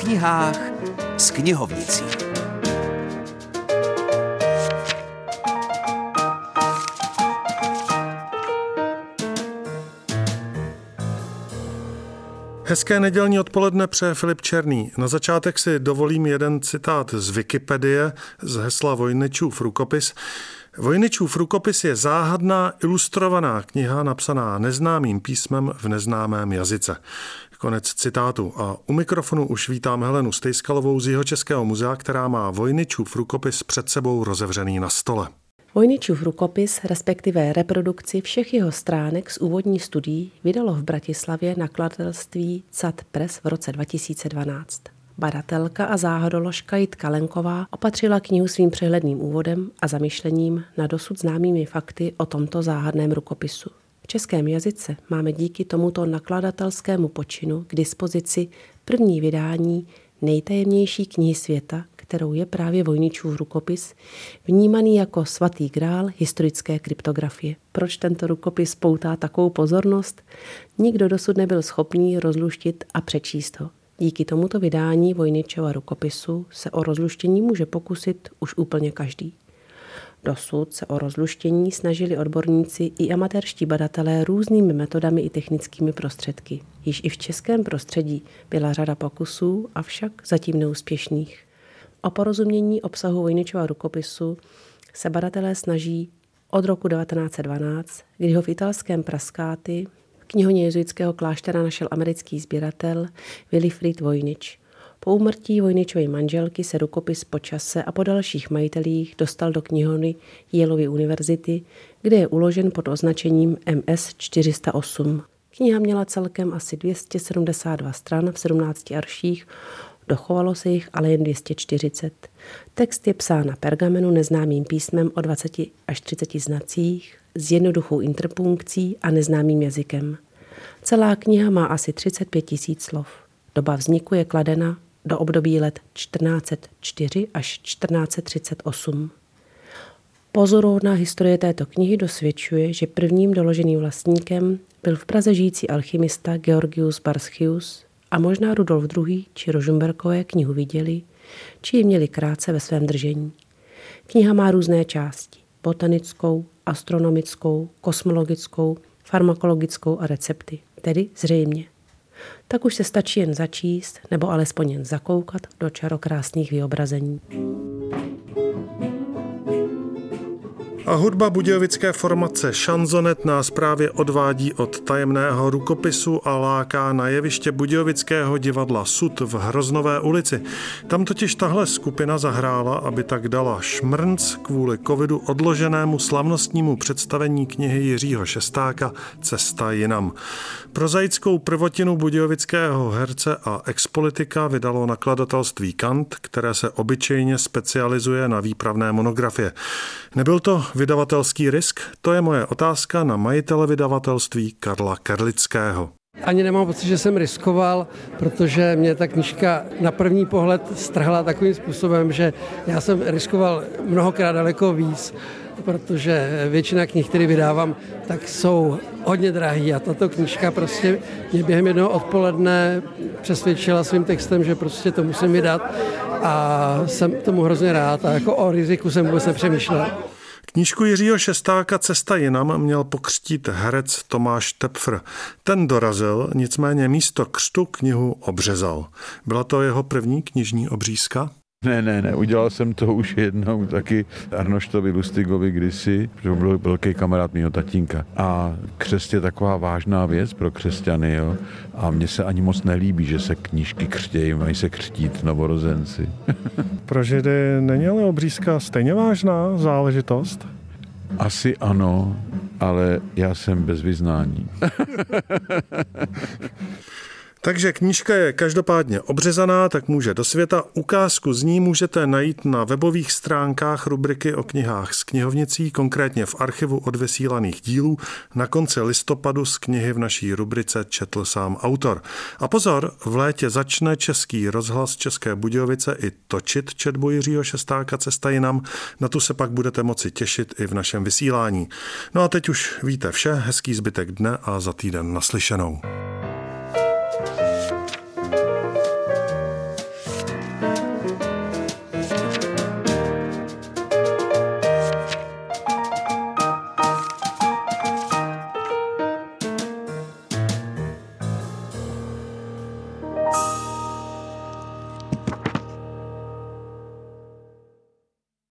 knihách s knihovnicí. Hezké nedělní odpoledne přeje Filip Černý. Na začátek si dovolím jeden citát z Wikipedie z hesla Vojničův rukopis. Vojničův rukopis je záhadná ilustrovaná kniha napsaná neznámým písmem v neznámém jazyce. Konec citátu. A u mikrofonu už vítám Helenu Stejskalovou z Jihočeského muzea, která má Vojničův rukopis před sebou rozevřený na stole. Vojničův rukopis, respektive reprodukci všech jeho stránek z úvodní studií, vydalo v Bratislavě nakladatelství CAT Press v roce 2012. Badatelka a záhodoložka Jitka Lenková opatřila knihu svým přehledným úvodem a zamyšlením na dosud známými fakty o tomto záhadném rukopisu. Českém jazyce máme díky tomuto nakladatelskému počinu k dispozici první vydání nejtajemnější knihy světa, kterou je právě Vojničův rukopis, vnímaný jako svatý grál historické kryptografie. Proč tento rukopis poutá takovou pozornost? Nikdo dosud nebyl schopný rozluštit a přečíst ho. Díky tomuto vydání Vojničova rukopisu se o rozluštění může pokusit už úplně každý. Dosud se o rozluštění snažili odborníci i amatérští badatelé různými metodami i technickými prostředky. Již i v českém prostředí byla řada pokusů, avšak zatím neúspěšných. O porozumění obsahu Vojničova rukopisu se badatelé snaží od roku 1912, kdy ho v italském Praskáty v knihoně jezuitského kláštera našel americký sběratel Wilfried Vojnič. Po úmrtí Vojničovy manželky se rukopis po čase a po dalších majitelích dostal do knihovny Yaleovy univerzity, kde je uložen pod označením MS 408. Kniha měla celkem asi 272 stran v 17 arších, Dochovalo se jich ale jen 240. Text je psán na pergamenu neznámým písmem o 20 až 30 znacích, s jednoduchou interpunkcí a neznámým jazykem. Celá kniha má asi 35 tisíc slov. Doba vzniku je kladena do období let 1404 až 1438. Pozorovná historie této knihy dosvědčuje, že prvním doloženým vlastníkem byl v Praze žijící alchymista Georgius Barschius, a možná Rudolf II. či Rožumberkové knihu viděli, či ji měli krátce ve svém držení. Kniha má různé části. Botanickou, astronomickou, kosmologickou, farmakologickou a recepty. Tedy zřejmě. Tak už se stačí jen začíst, nebo alespoň jen zakoukat do čarokrásných vyobrazení. A hudba budějovické formace Šanzonet nás právě odvádí od tajemného rukopisu a láká na jeviště budějovického divadla Sud v Hroznové ulici. Tam totiž tahle skupina zahrála, aby tak dala šmrnc kvůli covidu odloženému slavnostnímu představení knihy Jiřího Šestáka Cesta jinam. Prozaickou prvotinu budějovického herce a expolitika vydalo nakladatelství Kant, které se obyčejně specializuje na výpravné monografie. Nebyl to vydavatelský risk? To je moje otázka na majitele vydavatelství Karla Kerlického. Ani nemám pocit, že jsem riskoval, protože mě ta knižka na první pohled strhla takovým způsobem, že já jsem riskoval mnohokrát daleko víc, protože většina knih, které vydávám, tak jsou hodně drahý a tato knižka prostě mě během jednoho odpoledne přesvědčila svým textem, že prostě to musím vydat a jsem tomu hrozně rád a jako o riziku jsem vůbec nepřemýšlel. Knížku Jiřího Šestáka Cesta jinam měl pokřtít herec Tomáš Tepfr. Ten dorazil, nicméně místo křtu knihu obřezal. Byla to jeho první knižní obřízka? Ne, ne, ne, udělal jsem to už jednou taky Arnoštovi Lustigovi kdysi, protože byl velký kamarád mého tatínka. A křest je taková vážná věc pro křesťany, jo. A mně se ani moc nelíbí, že se knížky křtějí, mají se křtít novorozenci. pro Židy není ale obřízka stejně vážná záležitost? Asi ano, ale já jsem bez vyznání. Takže knížka je každopádně obřezaná, tak může do světa. Ukázku z ní můžete najít na webových stránkách rubriky o knihách s knihovnicí, konkrétně v archivu odvesílaných dílů. Na konci listopadu z knihy v naší rubrice četl sám autor. A pozor, v létě začne český rozhlas České Budějovice i točit četbu Jiřího Šestáka Cesta jinam. Na tu se pak budete moci těšit i v našem vysílání. No a teď už víte vše, hezký zbytek dne a za týden naslyšenou.